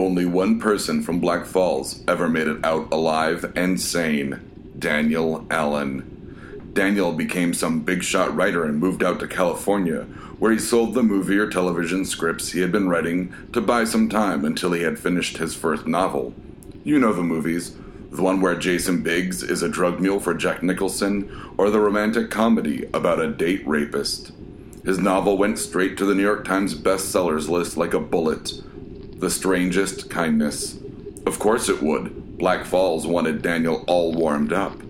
Only one person from Black Falls ever made it out alive and sane Daniel Allen. Daniel became some big shot writer and moved out to California, where he sold the movie or television scripts he had been writing to buy some time until he had finished his first novel. You know the movies the one where Jason Biggs is a drug mule for Jack Nicholson, or the romantic comedy about a date rapist. His novel went straight to the New York Times bestsellers list like a bullet. The Strangest Kindness. Of course it would. Black Falls wanted Daniel all warmed up.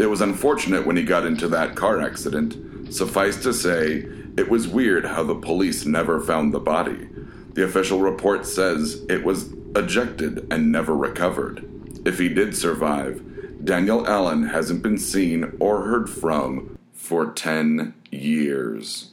It was unfortunate when he got into that car accident. Suffice to say, it was weird how the police never found the body. The official report says it was ejected and never recovered. If he did survive, Daniel Allen hasn't been seen or heard from for 10 years.